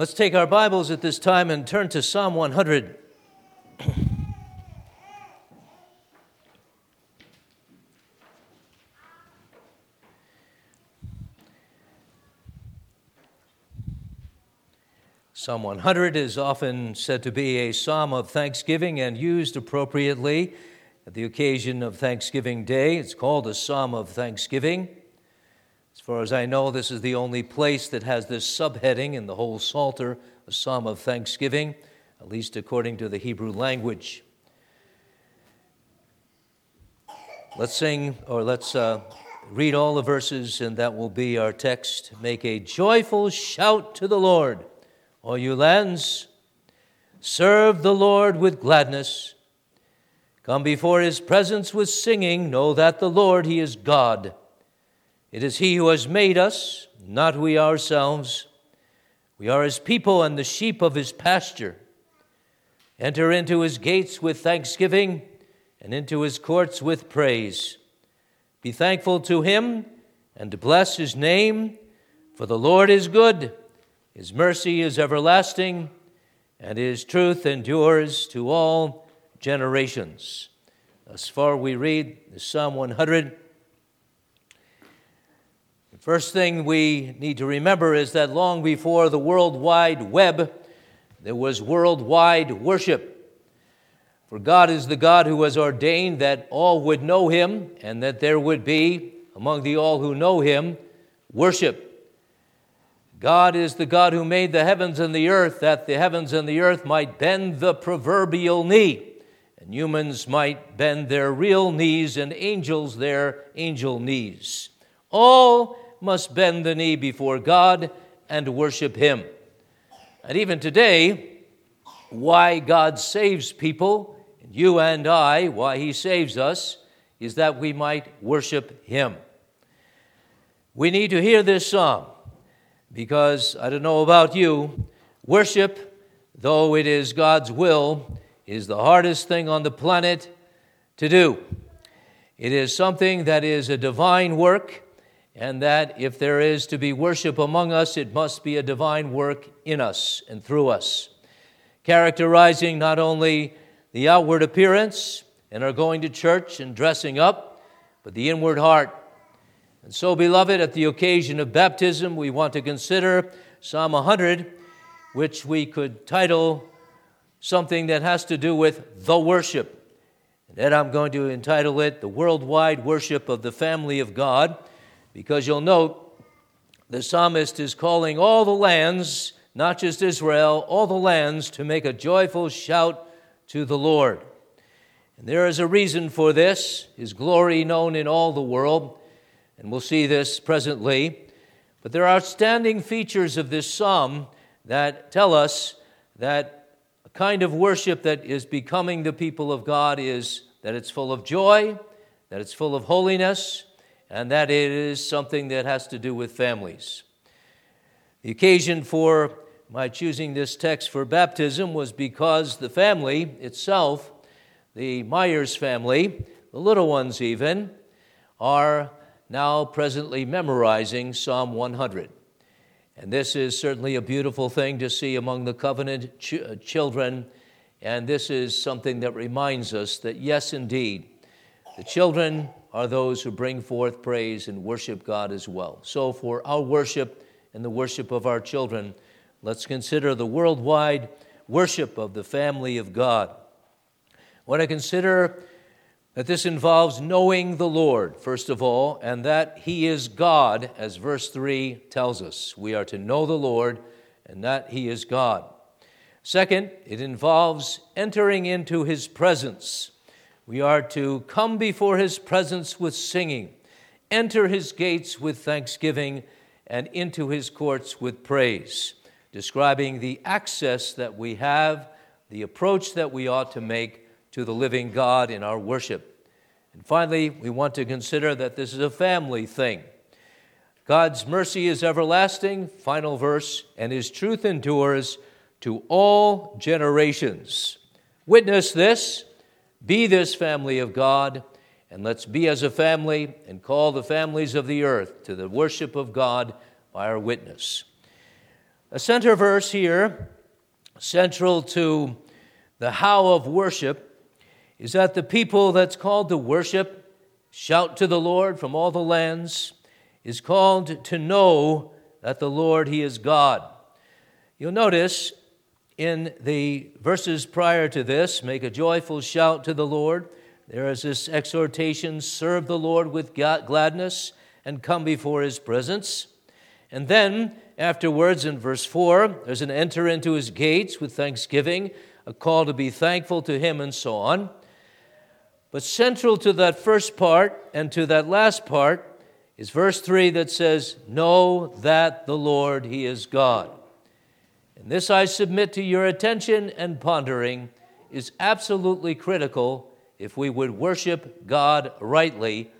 Let's take our Bibles at this time and turn to Psalm 100. Psalm 100 is often said to be a psalm of thanksgiving and used appropriately at the occasion of Thanksgiving Day. It's called a psalm of thanksgiving. As far as I know, this is the only place that has this subheading in the whole Psalter, a psalm of thanksgiving, at least according to the Hebrew language. Let's sing, or let's uh, read all the verses, and that will be our text. Make a joyful shout to the Lord all you lands, serve the Lord with gladness. Come before his presence with singing. Know that the Lord, he is God. It is he who has made us, not we ourselves. We are his people and the sheep of his pasture. Enter into his gates with thanksgiving and into his courts with praise. Be thankful to him and bless his name, for the Lord is good his mercy is everlasting, and his truth endures to all generations. Thus far, we read Psalm 100. First thing we need to remember is that long before the World Wide Web, there was worldwide worship. For God is the God who has ordained that all would know him, and that there would be, among the all who know him, worship. God is the God who made the heavens and the earth, that the heavens and the earth might bend the proverbial knee, and humans might bend their real knees, and angels their angel knees. All must bend the knee before God and worship Him. And even today, why God saves people, you and I, why He saves us, is that we might worship Him. We need to hear this song because I don't know about you, worship, though it is God's will, is the hardest thing on the planet to do. It is something that is a divine work, and that if there is to be worship among us, it must be a divine work in us and through us, characterizing not only the outward appearance and our going to church and dressing up, but the inward heart and so, beloved, at the occasion of baptism, we want to consider Psalm 100, which we could title something that has to do with the worship. And then I'm going to entitle it The Worldwide Worship of the Family of God, because you'll note the psalmist is calling all the lands, not just Israel, all the lands to make a joyful shout to the Lord. And there is a reason for this, his glory known in all the world and we'll see this presently. But there are outstanding features of this psalm that tell us that a kind of worship that is becoming the people of God is that it's full of joy, that it's full of holiness, and that is something that has to do with families. The occasion for my choosing this text for baptism was because the family itself, the Myers family, the little ones even, are now presently memorizing Psalm 100. And this is certainly a beautiful thing to see among the covenant ch- uh, children. And this is something that reminds us that, yes, indeed, the children are those who bring forth praise and worship God as well. So, for our worship and the worship of our children, let's consider the worldwide worship of the family of God. When I consider that this involves knowing the Lord, first of all, and that He is God, as verse 3 tells us. We are to know the Lord and that He is God. Second, it involves entering into His presence. We are to come before His presence with singing, enter His gates with thanksgiving, and into His courts with praise, describing the access that we have, the approach that we ought to make to the living God in our worship. And finally, we want to consider that this is a family thing. God's mercy is everlasting, final verse, and his truth endures to all generations. Witness this, be this family of God, and let's be as a family and call the families of the earth to the worship of God by our witness. A center verse here, central to the how of worship, is that the people that's called to worship, shout to the Lord from all the lands, is called to know that the Lord, He is God. You'll notice in the verses prior to this, make a joyful shout to the Lord. There is this exhortation serve the Lord with gladness and come before His presence. And then Afterwards, in verse 4, there's an enter into his gates with thanksgiving, a call to be thankful to him, and so on. But central to that first part and to that last part is verse 3 that says, Know that the Lord, He is God. And this I submit to your attention and pondering is absolutely critical if we would worship God rightly,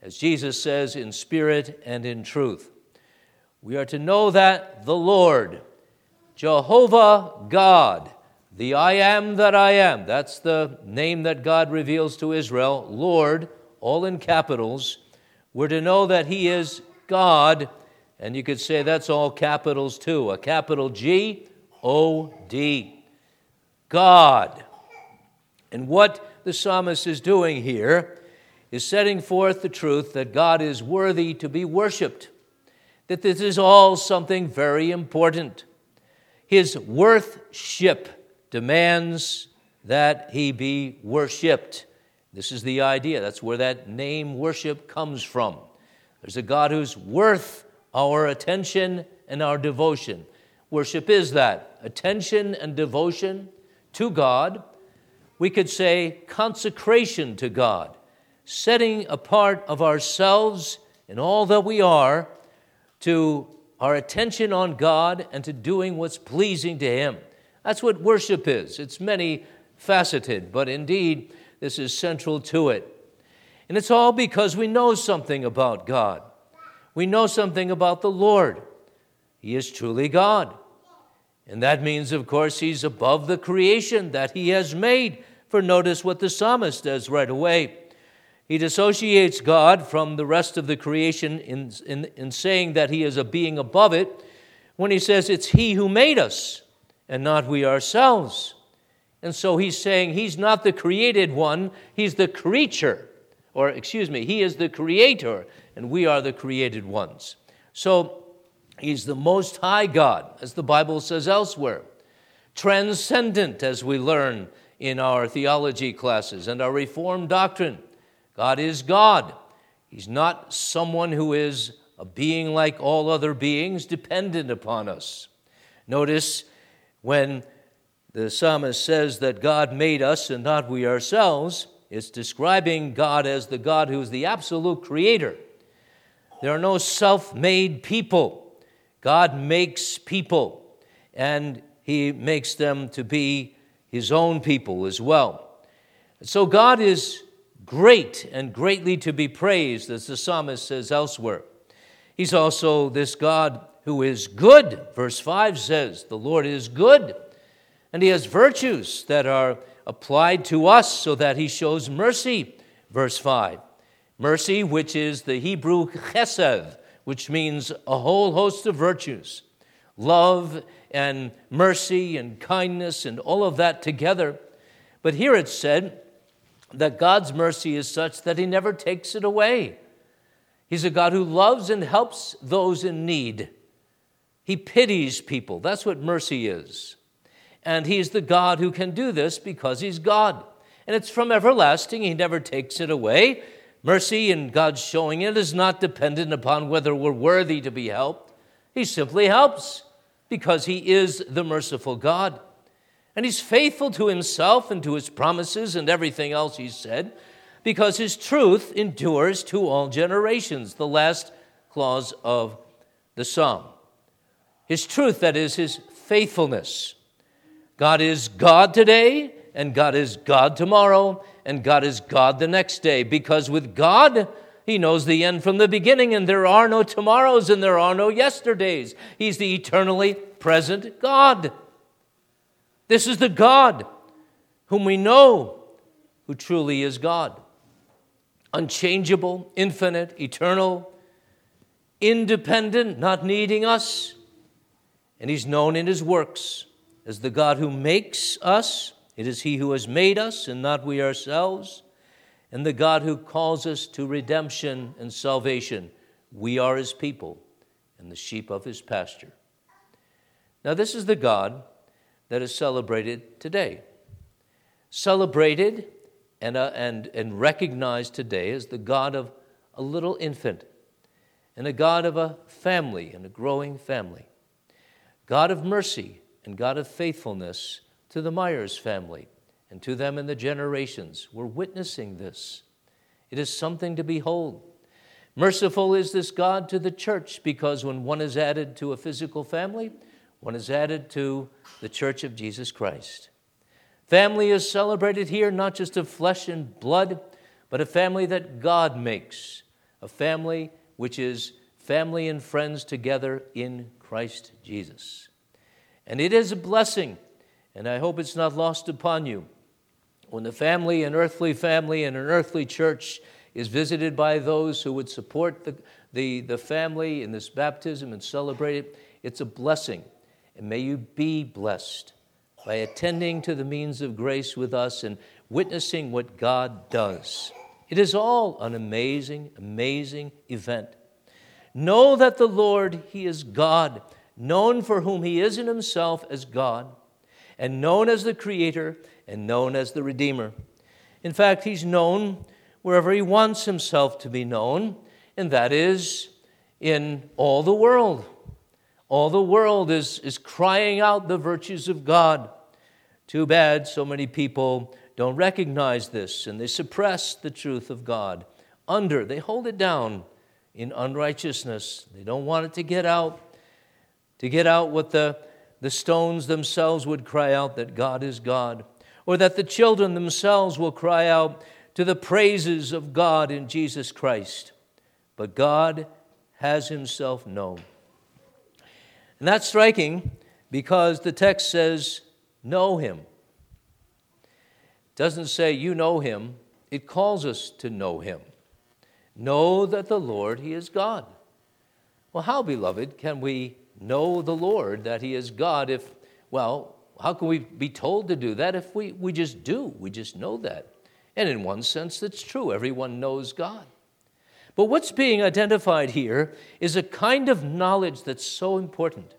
as Jesus says, in spirit and in truth. We are to know that the Lord, Jehovah God, the I am that I am, that's the name that God reveals to Israel, Lord, all in capitals. We're to know that He is God, and you could say that's all capitals too a capital G O D. God. And what the psalmist is doing here is setting forth the truth that God is worthy to be worshiped that this is all something very important. His worthship demands that he be worshiped. This is the idea. That's where that name worship comes from. There's a God who's worth our attention and our devotion. Worship is that attention and devotion to God. We could say consecration to God, setting apart of ourselves and all that we are to our attention on God and to doing what's pleasing to Him. That's what worship is. It's many faceted, but indeed, this is central to it. And it's all because we know something about God. We know something about the Lord. He is truly God. And that means, of course, He's above the creation that He has made. For notice what the psalmist does right away. He dissociates God from the rest of the creation in, in, in saying that he is a being above it when he says it's he who made us and not we ourselves. And so he's saying he's not the created one, he's the creature. Or, excuse me, he is the creator and we are the created ones. So he's the most high God, as the Bible says elsewhere. Transcendent, as we learn in our theology classes and our Reformed doctrine. God is God. He's not someone who is a being like all other beings, dependent upon us. Notice when the psalmist says that God made us and not we ourselves, it's describing God as the God who is the absolute creator. There are no self made people. God makes people, and He makes them to be His own people as well. So God is great and greatly to be praised, as the psalmist says elsewhere. He's also this God who is good. Verse 5 says, The Lord is good, and he has virtues that are applied to us so that he shows mercy. Verse 5. Mercy, which is the Hebrew chesed, which means a whole host of virtues. Love and mercy and kindness and all of that together. But here it's said, that God's mercy is such that He never takes it away. He's a God who loves and helps those in need. He pities people. That's what mercy is. And He's the God who can do this because He's God. And it's from everlasting, He never takes it away. Mercy and God's showing it is not dependent upon whether we're worthy to be helped. He simply helps because He is the merciful God. And he's faithful to himself and to his promises and everything else he's said because his truth endures to all generations, the last clause of the psalm. His truth, that is, his faithfulness. God is God today, and God is God tomorrow, and God is God the next day, because with God, he knows the end from the beginning, and there are no tomorrows and there are no yesterdays. He's the eternally present God. This is the God whom we know who truly is God. Unchangeable, infinite, eternal, independent, not needing us. And he's known in his works as the God who makes us. It is he who has made us and not we ourselves. And the God who calls us to redemption and salvation. We are his people and the sheep of his pasture. Now, this is the God that is celebrated today. Celebrated and, uh, and, and recognized today as the God of a little infant and a God of a family and a growing family. God of mercy and God of faithfulness to the Myers family and to them in the generations. We're witnessing this. It is something to behold. Merciful is this God to the church because when one is added to a physical family, one is added to the church of Jesus Christ. Family is celebrated here not just of flesh and blood, but a family that God makes, a family which is family and friends together in Christ Jesus. And it is a blessing, and I hope it's not lost upon you. When the family, an earthly family, and an earthly church is visited by those who would support the, the, the family in this baptism and celebrate it, it's a blessing. And may you be blessed by attending to the means of grace with us and witnessing what God does. It is all an amazing, amazing event. Know that the Lord, He is God, known for whom He is in Himself as God, and known as the Creator, and known as the Redeemer. In fact, He's known wherever He wants Himself to be known, and that is in all the world. All the world is, is crying out the virtues of God. Too bad so many people don't recognize this and they suppress the truth of God. Under, they hold it down in unrighteousness. They don't want it to get out, to get out what the, the stones themselves would cry out that God is God, or that the children themselves will cry out to the praises of God in Jesus Christ. But God has Himself known. And that's striking because the text says, know him. It doesn't say you know him, it calls us to know him. Know that the Lord, he is God. Well, how, beloved, can we know the Lord, that he is God, if, well, how can we be told to do that if we, we just do? We just know that. And in one sense, that's true. Everyone knows God. But what's being identified here is a kind of knowledge that's so important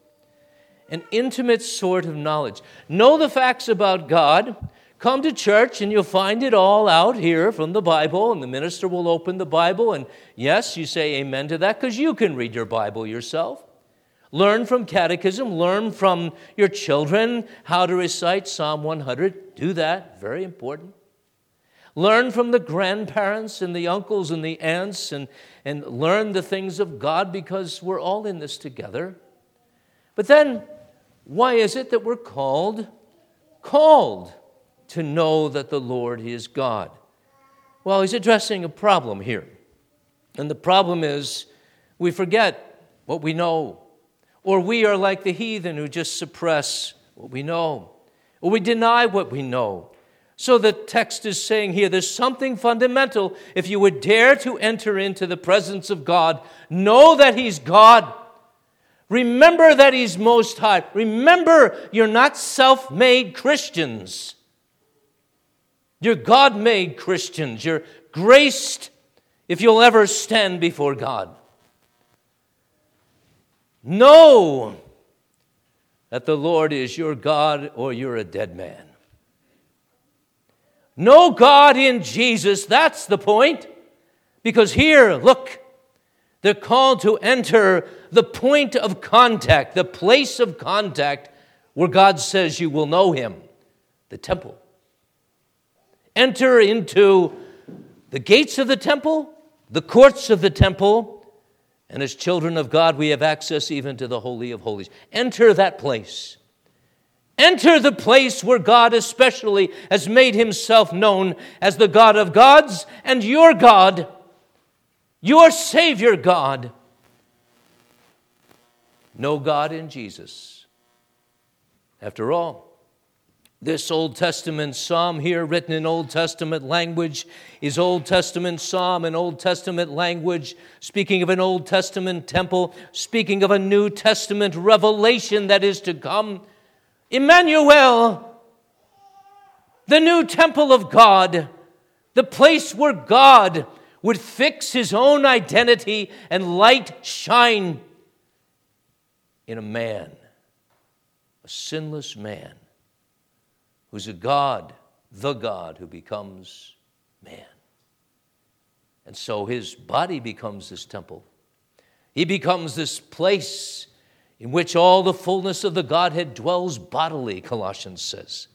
an intimate sort of knowledge. Know the facts about God. Come to church and you'll find it all out here from the Bible, and the minister will open the Bible. And yes, you say amen to that because you can read your Bible yourself. Learn from catechism, learn from your children how to recite Psalm 100. Do that, very important. Learn from the grandparents and the uncles and the aunts and, and learn the things of God because we're all in this together. But then why is it that we're called? Called to know that the Lord is God. Well, he's addressing a problem here. And the problem is we forget what we know, or we are like the heathen who just suppress what we know, or we deny what we know. So the text is saying here there's something fundamental. If you would dare to enter into the presence of God, know that He's God Remember that He's Most High. Remember you're not self made Christians. You're God made Christians. You're graced if you'll ever stand before God. Know that the Lord is your God or you're a dead man. Know God in Jesus, that's the point. Because here, look, they're called to enter the point of contact, the place of contact where God says you will know Him, the temple. Enter into the gates of the temple, the courts of the temple, and as children of God, we have access even to the Holy of Holies. Enter that place. Enter the place where God, especially, has made Himself known as the God of gods and your God your Savior God. Know God in Jesus. After all, This Old Testament psalm here, written in Old Testament language, is Old Testament psalm in Old Testament language, speaking of an Old Testament temple, speaking of a New Testament revelation that is to come. Emmanuel, the new temple of God, the place where God would fix his own identity and light shine in a man, a sinless man who's a God, the God who becomes man. And so his body becomes this temple. He becomes this place in which all the fullness of the Godhead dwells bodily, Colossians says.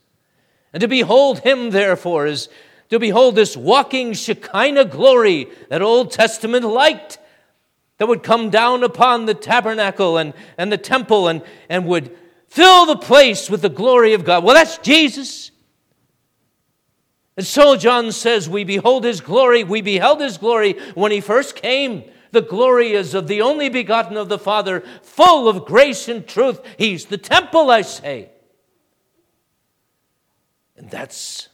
And to behold him, therefore, is to behold this walking Shekinah glory that Old Testament light that would come down upon the tabernacle and, and the temple and, and would fill the place with the glory of God. Well, that's Jesus. And so John says, We behold his glory. We beheld his glory when he first came. The glory is of the only begotten of the Father, full of grace and truth. He's the temple, I say. And that's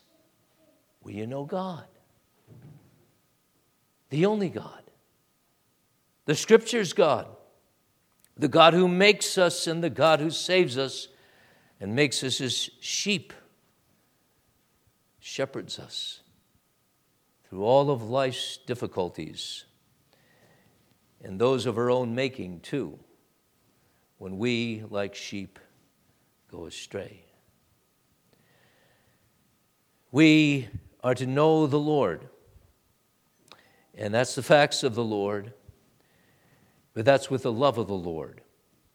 where you know God. The only God. The Scripture's God the God who makes us and the God who saves us and makes us his sheep, shepherds us through all of life's difficulties and those of our own making, too, when we, like sheep, go astray. We are to know the Lord, and that's the facts of the Lord. But that's with the love of the Lord.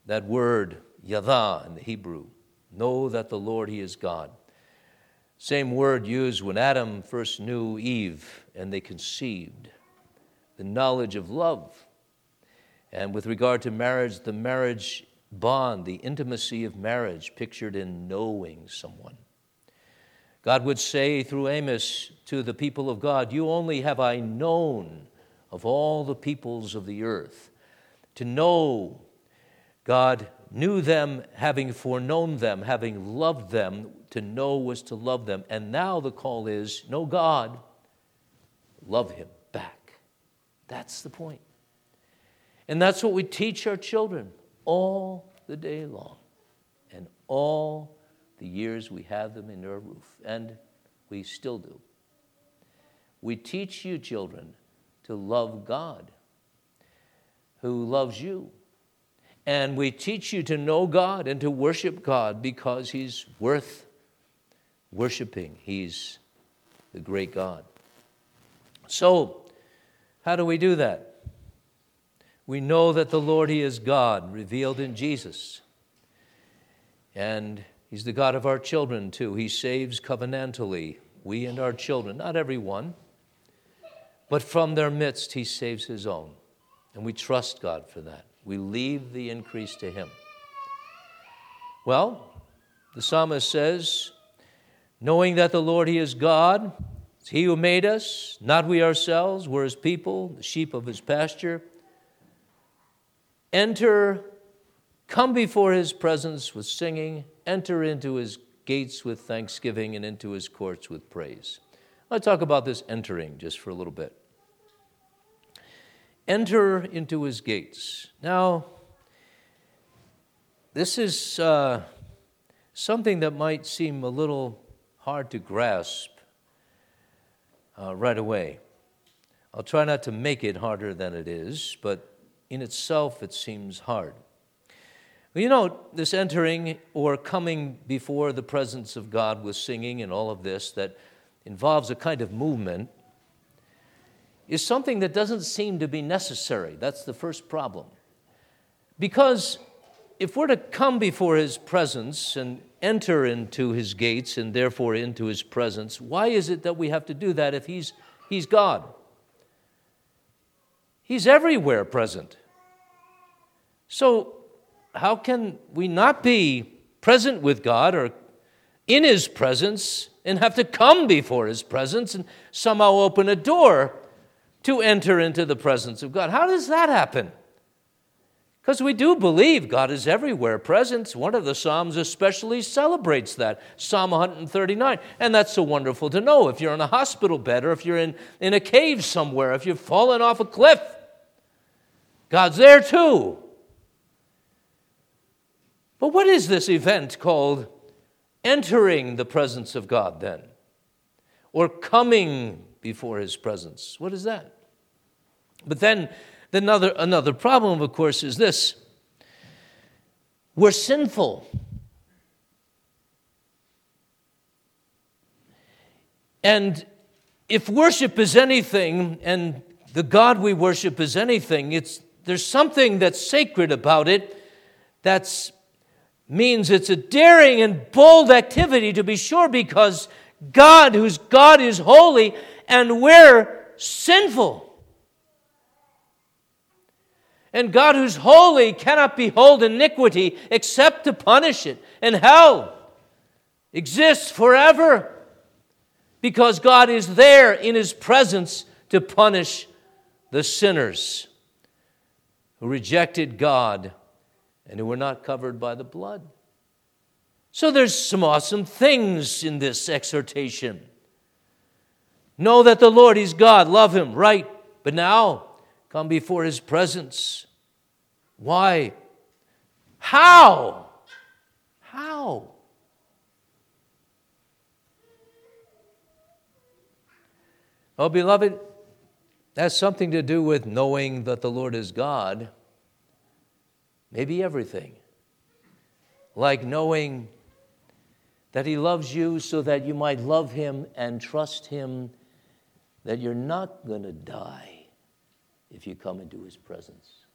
That word, yada in the Hebrew, know that the Lord, He is God. Same word used when Adam first knew Eve and they conceived. The knowledge of love. And with regard to marriage, the marriage bond, the intimacy of marriage, pictured in knowing someone. God would say through Amos to the people of God, You only have I known of all the peoples of the earth to know God knew them, having foreknown them, having loved them. To know was to love them. And now the call is know God, love Him back. That's the point. And that's what we teach our children all the day long and all the years we have them in our roof. And we still do. We teach you, children, to love God who loves you. And we teach you to know God and to worship God because He's worth worshiping. He's the great God. So, how do we do that? We know that the Lord, He is God, revealed in Jesus. And He's the God of our children, too. He saves covenantally, we and our children, not everyone, but from their midst, He saves His own. And we trust God for that. We leave the increase to Him. Well, the psalmist says, knowing that the Lord, He is God, it's He who made us, not we ourselves, we're His people, the sheep of His pasture. Enter, come before His presence with singing, enter into His gates with thanksgiving, and into His courts with praise. I'll talk about this entering just for a little bit enter into his gates. Now, this is uh, something that might seem a little hard to grasp uh, right away. I'll try not to make it harder than it is, but in itself it seems hard. You know, this entering or coming before the presence of God with singing and all of this that involves a kind of movement is something that doesn't seem to be necessary. That's the first problem. Because if we're to come before his presence and enter into his gates and therefore into his presence, why is it that we have to do that if he's, he's God? He's everywhere present. So, how can we not be present with God or in his presence and have to come before his presence and somehow open a door to enter into the presence of God. How does that happen? Because we do believe God is everywhere present. One of the Psalms especially celebrates that, Psalm 139. And that's so wonderful to know. If you're in a hospital bed or if you're in, in a cave somewhere, if you've fallen off a cliff, God's there too. But what is this event called entering the presence of God then? Or coming before his presence? What is that? But then Another, another problem, of course, is this we're sinful. And if worship is anything, and the God we worship is anything, it's, there's something that's sacred about it that means it's a daring and bold activity to be sure, because God, whose God is holy, and we're sinful. And God, who's holy, cannot behold iniquity except to punish it. And hell exists forever because God is there in his presence to punish the sinners who rejected God and who were not covered by the blood. So there's some awesome things in this exhortation. Know that the Lord is God, love him, right? But now come before his presence. Why? How? How? Oh, beloved, that's something to do with knowing that the Lord is God. Maybe everything. Like knowing that He loves you so that you might love Him and trust Him that you're not going to die if you come into his presence.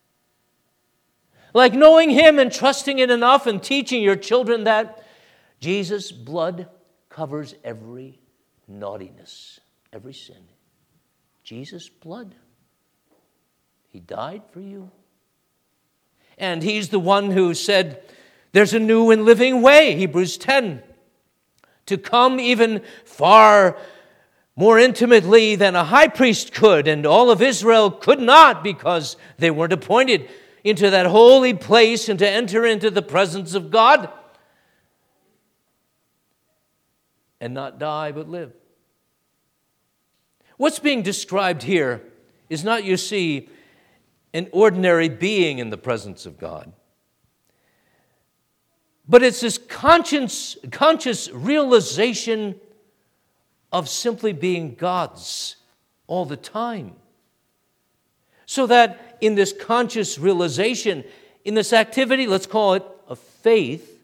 Like knowing him and trusting it enough and teaching your children that Jesus' blood covers every naughtiness, every sin. Jesus' blood. He died for you. And he's the one who said, There's a new and living way, Hebrews 10, to come even far more intimately than a high priest could, and all of Israel could not because they weren't appointed into that holy place and to enter into the presence of God and not die but live. What's being described here is not, you see, an ordinary being in the presence of God. But it's this conscious, conscious realization of simply being God's all the time. So that in this conscious realization, in this activity, let's call it a faith,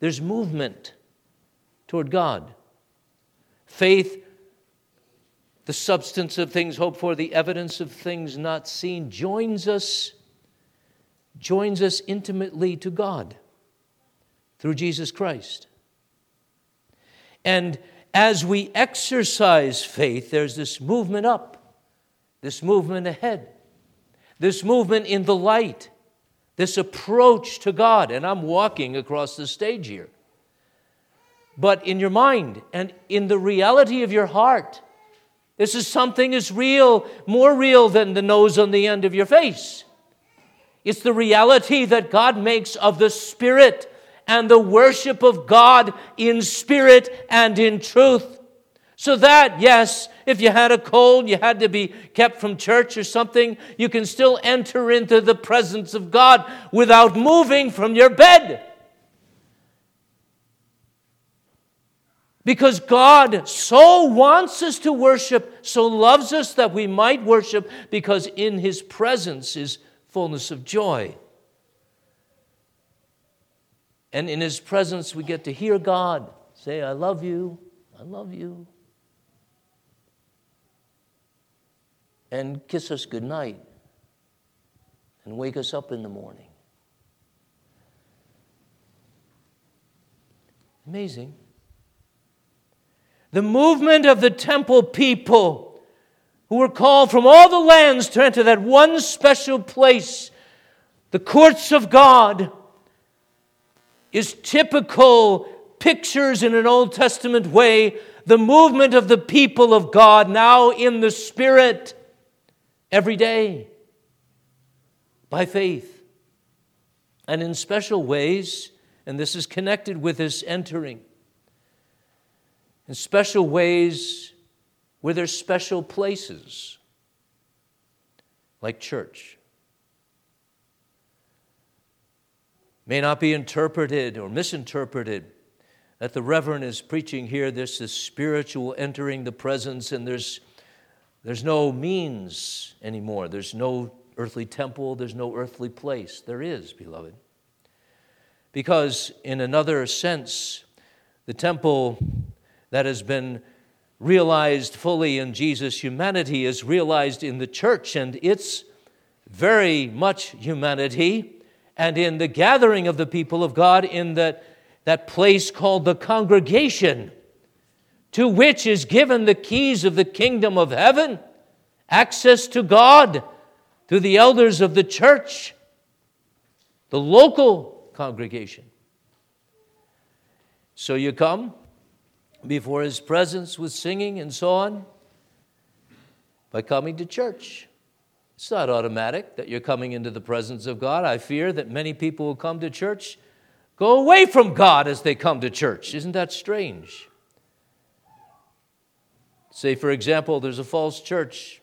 there's movement toward God. Faith, the substance of things hoped for, the evidence of things not seen, joins us, joins us intimately to God through Jesus Christ. And as we exercise faith, there's this movement up, this movement ahead, this movement in the light, this approach to God. And I'm walking across the stage here. But in your mind and in the reality of your heart, this is something is real, more real than the nose on the end of your face. It's the reality that God makes of the Spirit and the worship of God in spirit and in truth. So that, yes, if you had a cold, you had to be kept from church or something, you can still enter into the presence of God without moving from your bed. Because God so wants us to worship, so loves us that we might worship, because in His presence is fullness of joy. And in His presence, we get to hear God say, I love you, I love you. And kiss us goodnight and wake us up in the morning. Amazing. The movement of the temple people who were called from all the lands to enter that one special place, the courts of God is typical pictures in an Old Testament way the movement of the people of God now in the Spirit every day. by faith. And in special ways, and this is connected with this entering, in special ways where there's special places, like church. May not be interpreted or misinterpreted that the Reverend is preaching here. This is spiritual entering the presence, and there's, there's no means anymore. There's no earthly temple, there's no earthly place. There is, beloved. Because, in another sense, the temple that has been realized fully in Jesus' humanity is realized in the church and its very much humanity, and in the gathering of the people of God in that, that place called the congregation, to which is given the keys of the kingdom of heaven, access to God through the elders of the church, the local congregation. So you come before his presence with singing and so on by coming to church. It's not automatic that you're coming into the presence of God. I fear that many people who come to church go away from God as they come to church. Isn't that strange? Say, for example, there's a false church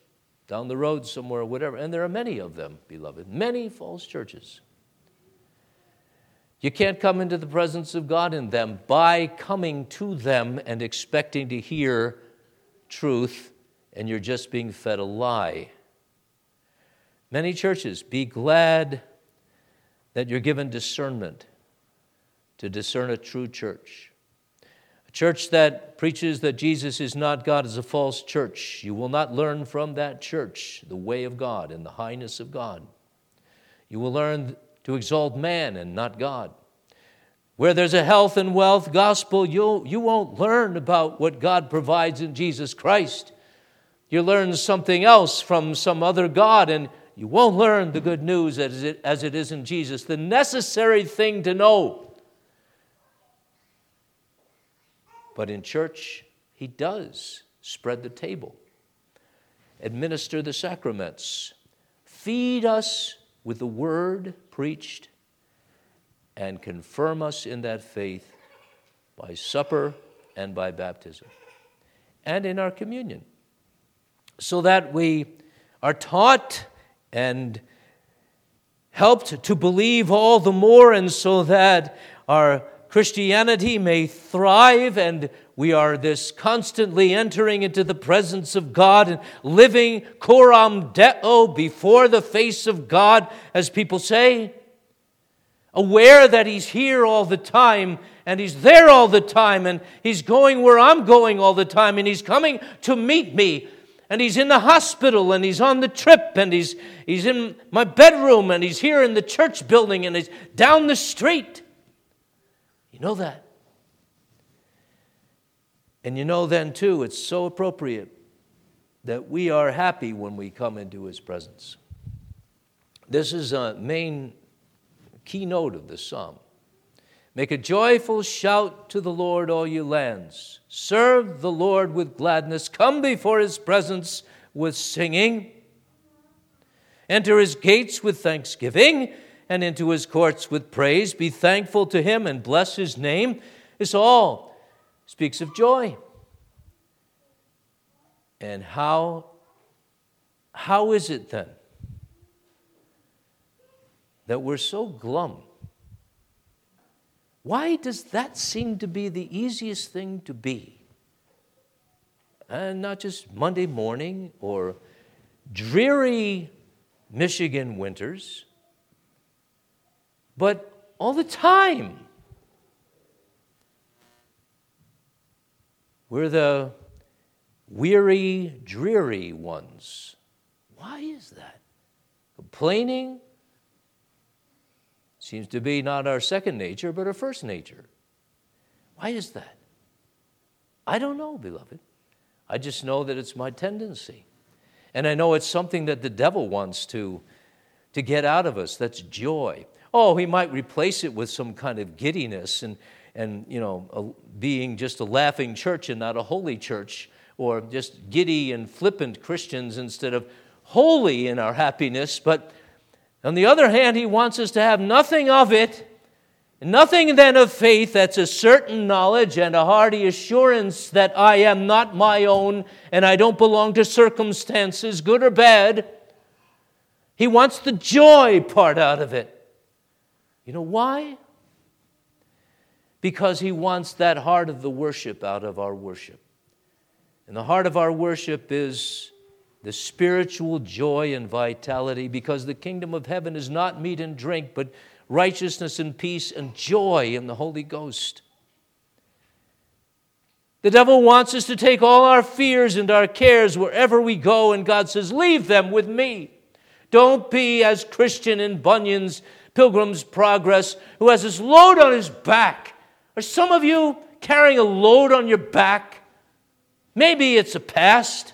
down the road somewhere whatever, and there are many of them, beloved, many false churches. You can't come into the presence of God in them by coming to them and expecting to hear truth, and you're just being fed a lie. Many churches, be glad that you're given discernment to discern a true church. A church that preaches that Jesus is not God is a false church. You will not learn from that church the way of God and the highness of God. You will learn to exalt man and not God. Where there's a health and wealth gospel, you'll, you won't learn about what God provides in Jesus Christ. You learn something else from some other God, and you won't learn the good news as it, as it is in Jesus. The necessary thing to know. But in church, He does spread the table, administer the sacraments, feed us with the word preached and confirm us in that faith by supper and by baptism and in our communion, so that we are taught and helped to believe all the more, and so that our Christianity may thrive and we are this constantly entering into the presence of God and living coram deo before the face of God, as people say aware that He's here all the time and He's there all the time and He's going where I'm going all the time and He's coming to meet me. And he's in the hospital and he's on the trip and he's, he's in my bedroom and he's here in the church building and he's down the street. You know that. And you know then, too, it's so appropriate that we are happy when we come into his presence. This is a main keynote of the psalm. Make a joyful shout to the Lord, all you lands. Serve the Lord with gladness. Come before his presence with singing. Enter his gates with thanksgiving and into his courts with praise. Be thankful to him and bless his name. This all speaks of joy. And how, how is it then that we're so glum. Why does that seem to be the easiest thing to be? And not just Monday morning or dreary Michigan winters, but all the time. We're the weary, dreary ones. Why is that? Complaining, Seems to be not our second nature, but our first nature. Why is that? I don't know, beloved. I just know that it's my tendency. And I know it's something that the devil wants to, to get out of us. That's joy. Oh, he might replace it with some kind of giddiness and, and you know, a, being just a laughing church and not a holy church, or just giddy and flippant Christians instead of holy in our happiness. But On the other hand, he wants us to have nothing of it, nothing then of faith that's a certain knowledge and a hearty assurance that I am not my own and I don't belong to circumstances, good or bad. He wants the joy part out of it. You know why? Because he wants that heart of the worship out of our worship. And the heart of our worship is the spiritual joy and vitality because the kingdom of heaven is not meat and drink, but righteousness and peace and joy in the Holy Ghost. The devil wants us to take all our fears and our cares wherever we go, and God says, Leave them with me. Don't be as Christian in Bunyan's Pilgrim's Progress, who has this load on his back. Are some of you carrying a load on your back? Maybe it's a past.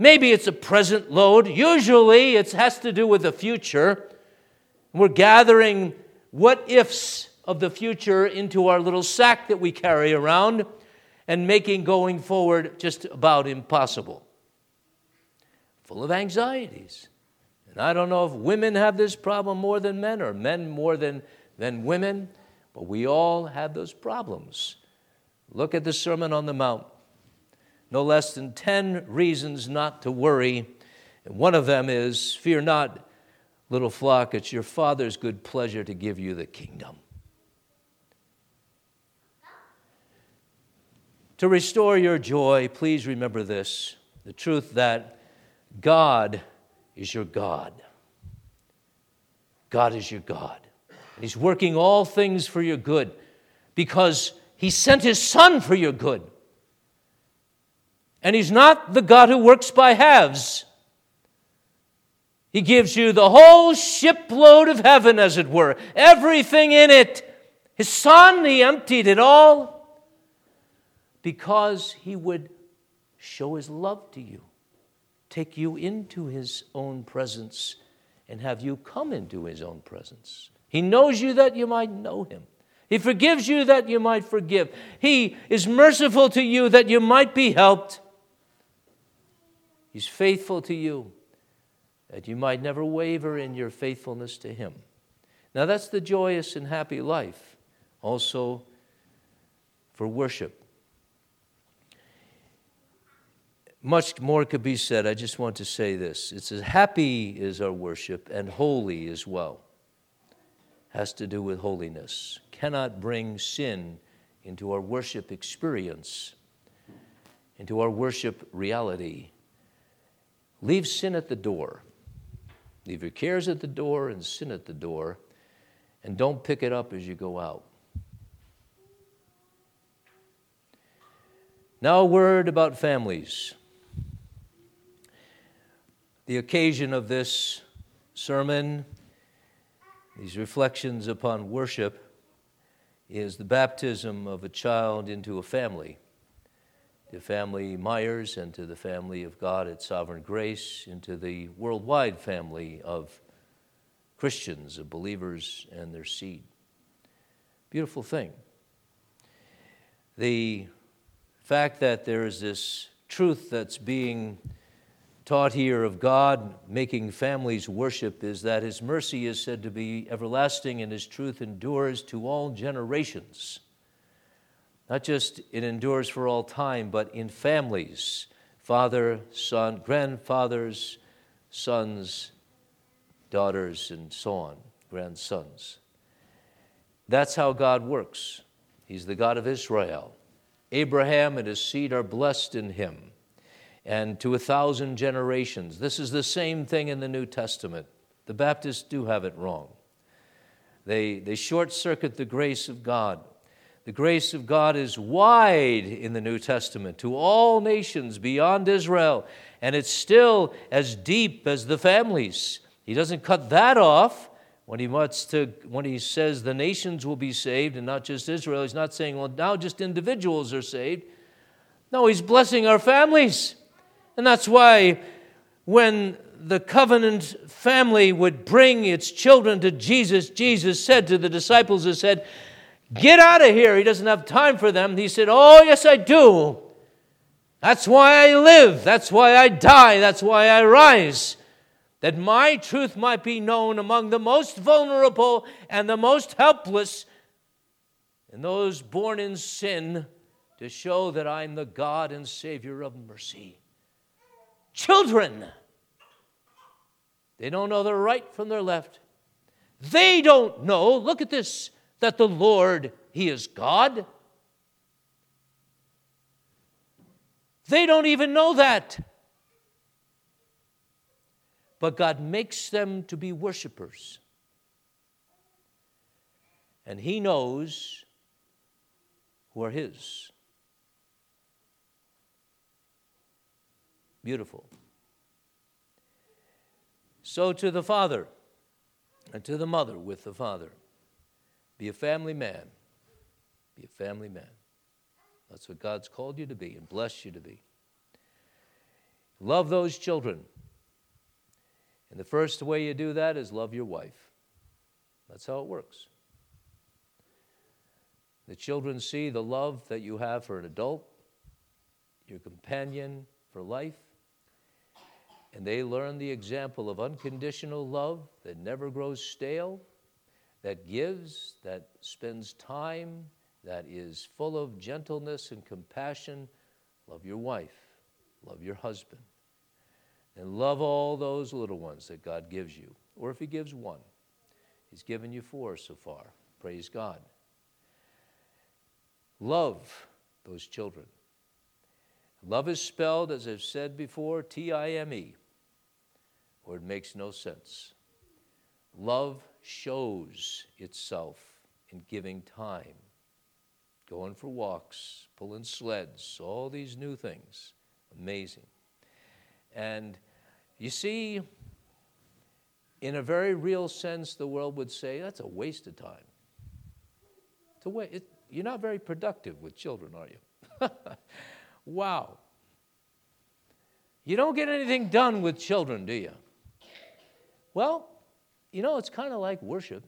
Maybe it's a present load. Usually it has to do with the future. We're gathering what ifs of the future into our little sack that we carry around and making going forward just about impossible. Full of anxieties. And I don't know if women have this problem more than men or men more than, than women, but we all have those problems. Look at the Sermon on the Mount no less than 10 reasons not to worry. And one of them is Fear not, little flock, it's your Father's good pleasure to give you the kingdom. To restore your joy, please remember this the truth that God is your God. God is your God. And He's working all things for your good because He sent His Son for your good. And He's not the God who works by halves. He gives you the whole shipload of heaven, as it were, everything in it. His Son, He emptied it all because He would show His love to you, take you into His own presence, and have you come into His own presence. He knows you that you might know Him. He forgives you that you might forgive. He is merciful to you that you might be helped. He's faithful to you, that you might never waver in your faithfulness to Him. Now, that's the joyous and happy life, also for worship. Much more could be said. I just want to say this. It's as happy is our worship and holy as well. Has to do with holiness. Cannot bring sin into our worship experience, into our worship reality. Leave sin at the door. Leave your cares at the door and sin at the door, and don't pick it up as you go out. Now, a word about families. The occasion of this sermon, these reflections upon worship, is the baptism of a child into a family to family Myers and to the family of God at Sovereign Grace, into the worldwide family of Christians, of believers and their seed. Beautiful thing. The fact that there is this truth that's being taught here of God making families worship is that His mercy is said to be everlasting and His truth endures to all generations. Not just it endures for all time, but in families father, son, grandfathers, sons, daughters, and so on, grandsons. That's how God works. He's the God of Israel. Abraham and his seed are blessed in him, and to a thousand generations. This is the same thing in the New Testament. The Baptists do have it wrong. They, they short circuit the grace of God. The grace of God is wide in the New Testament to all nations beyond Israel, and it's still as deep as the families. He doesn't cut that off when he wants to when he says the nations will be saved and not just Israel. He's not saying, well, now just individuals are saved. No, he's blessing our families. And that's why when the covenant family would bring its children to Jesus, Jesus said to the disciples, He said, Get out of here. He doesn't have time for them. He said, Oh, yes, I do. That's why I live. That's why I die. That's why I rise. that my truth might be known among the most vulnerable and the most helpless, and those born in sin, to show that I'm the God and Savior of mercy. Children, they don't know their right from their left. They don't know, look at this, that the Lord, He is God. They don't even know that. But God makes them to be worshipers. And He knows who are His. Beautiful. So to the Father and to the mother with the Father, be a family man. Be a family man. That's what God's called you to be and blessed you to be. Love those children. And the first way you do that is love your wife. That's how it works. The children see the love that you have for an adult, your companion for life, and they learn the example of unconditional love that never grows stale, that gives, that spends time, that is full of gentleness and compassion. Love your wife, love your husband, and love all those little ones that God gives you. Or if He gives one, He's given you four so far. Praise God. Love those children. Love is spelled, as I've said before, T I M E, or it makes no sense. Love shows itself in giving time, going for walks, pulling sleds, all these new things. Amazing. And you see, in a very real sense, the world would say that's a waste of time. It's a it, you're not very productive with children, are you? wow. You don't get anything done with children, do you? Well, you know, it's kind of like worship.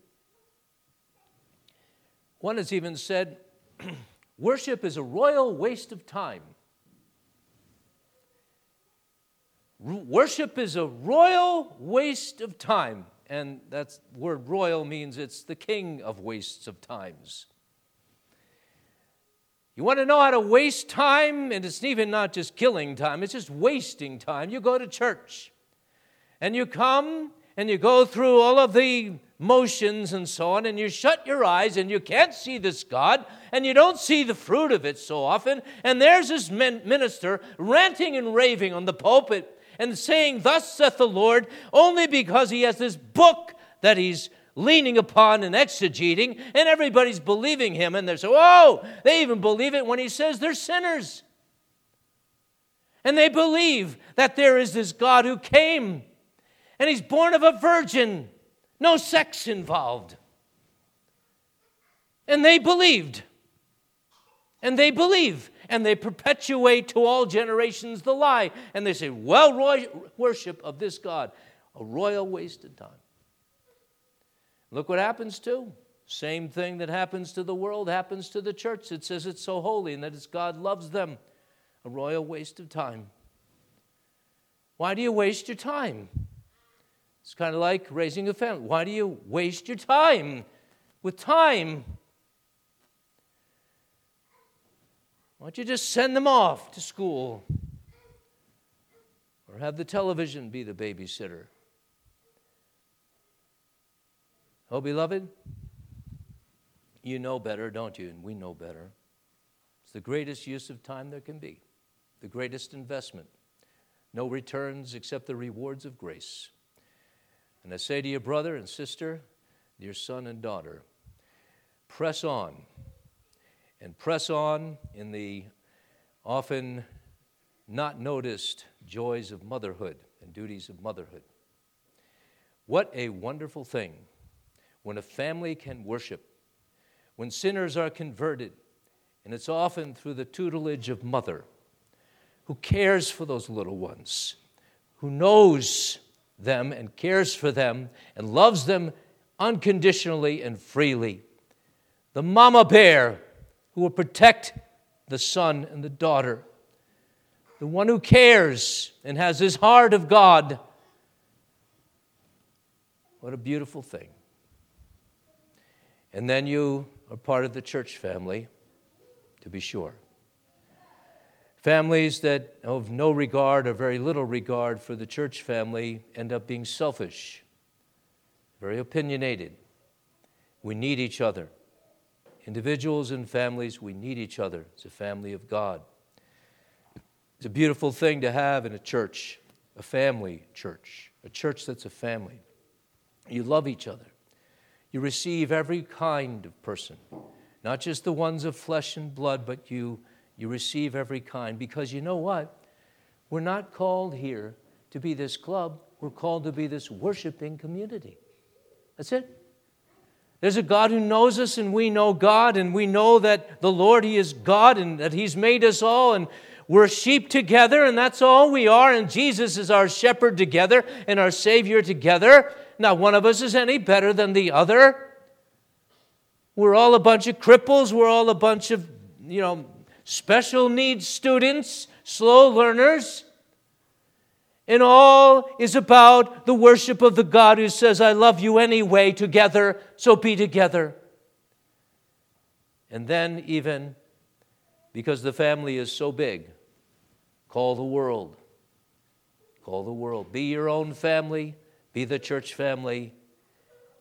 One has even said, worship is a royal waste of time. Worship is a royal waste of time. And that word royal means it's the king of wastes of times. You want to know how to waste time? And it's even not just killing time, it's just wasting time. You go to church and you come and you go through all of the motions and so on, and you shut your eyes and you can't see this God, and you don't see the fruit of it so often. And there's this minister ranting and raving on the pulpit and saying, Thus saith the Lord, only because he has this book that he's leaning upon and exegeting, and everybody's believing him. And they're so, oh, they even believe it when he says they're sinners. And they believe that there is this God who came, and he's born of a virgin, no sex involved. And they believed. And they believe and they perpetuate to all generations the lie. And they say, well, roy- worship of this God, a royal waste of time. Look what happens too. Same thing that happens to the world happens to the church. It says it's so holy and that it's God loves them. A royal waste of time. Why do you waste your time? It's kind of like raising a family. Why do you waste your time with time? Why don't you just send them off to school? Or have the television be the babysitter? Oh, beloved, you know better, don't you? And we know better. It's the greatest use of time there can be, the greatest investment. No returns except the rewards of grace. And I say to your brother and sister, dear son and daughter, press on and press on in the often not noticed joys of motherhood and duties of motherhood. What a wonderful thing when a family can worship, when sinners are converted, and it's often through the tutelage of mother who cares for those little ones, who knows them and cares for them and loves them unconditionally and freely. The mama bear who will protect the son and the daughter, the one who cares and has his heart of God, What a beautiful thing. And then you are part of the church family, to be sure. Families that have no regard or very little regard for the church family end up being selfish, very opinionated. We need each other. Individuals and families, we need each other as a family of God. It's a beautiful thing to have in a church, a family church, a church that's a family. You love each other. You receive every kind of person, not just the ones of flesh and blood, but you, you receive every kind. Because you know what? We're not called here to be this club, we're called to be this worshiping community. That's it. There's a God who knows us, and we know God, and we know that the Lord, He is God, and that He's made us all, and we're sheep together, and that's all we are, and Jesus is our shepherd together, and our Savior together. Not one of us is any better than the other. We're all a bunch of cripples, we're all a bunch of, you know, special needs students, slow learners. And all is about the worship of the God who says, I love you anyway, together, so be together. And then, even because the family is so big, call the world. Call the world. Be your own family, be the church family.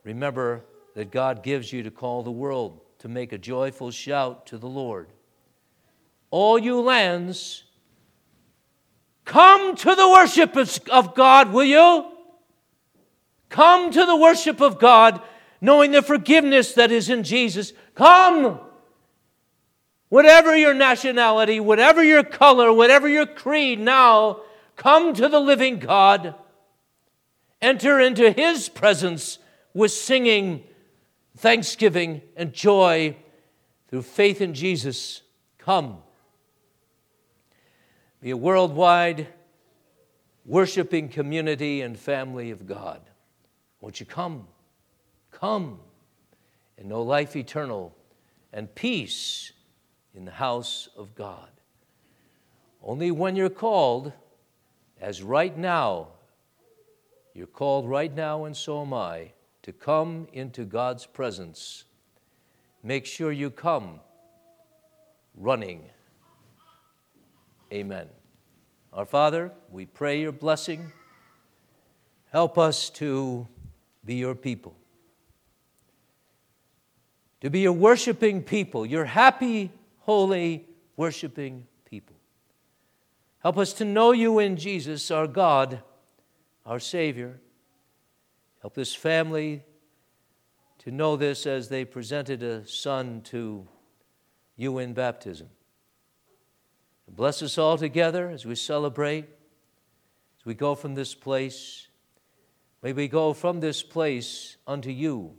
Remember that God gives you to call the world to make a joyful shout to the Lord. All you lands, Come to the worship of God, will you? Come to the worship of God, knowing the forgiveness that is in Jesus. Come! Whatever your nationality, whatever your color, whatever your creed, now come to the living God. Enter into His presence with singing, thanksgiving, and joy through faith in Jesus. Come be a worldwide worshiping community and family of God. Won't you come? Come and know life eternal and peace in the house of God. Only when you're called, as right now, you're called right now, and so am I, to come into God's presence. Make sure you come running Amen. Our Father, we pray your blessing. Help us to be your people, to be a worshiping people, your happy, holy, worshiping people. Help us to know you in Jesus, our God, our Savior. Help this family to know this as they presented a son to you in baptism. Bless us all together as we celebrate, as we go from this place. May we go from this place unto you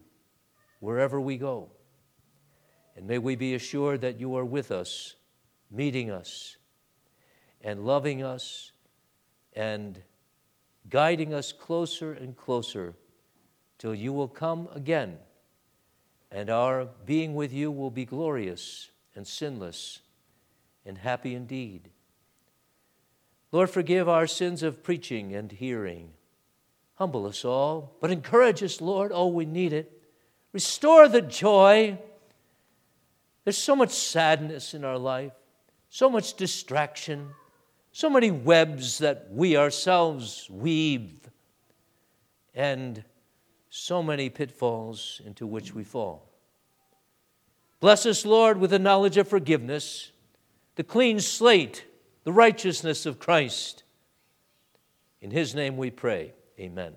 wherever we go. And may we be assured that you are with us, meeting us, and loving us, and guiding us closer and closer till you will come again, and our being with you will be glorious and sinless and happy indeed. Lord, forgive our sins of preaching and hearing. Humble us all, but encourage us, Lord. Oh, we need it. Restore the joy. There's so much sadness in our life, so much distraction, so many webs that we ourselves weave, and so many pitfalls into which we fall. Bless us, Lord, with the knowledge of forgiveness the clean slate, the righteousness of Christ. In his name we pray. Amen.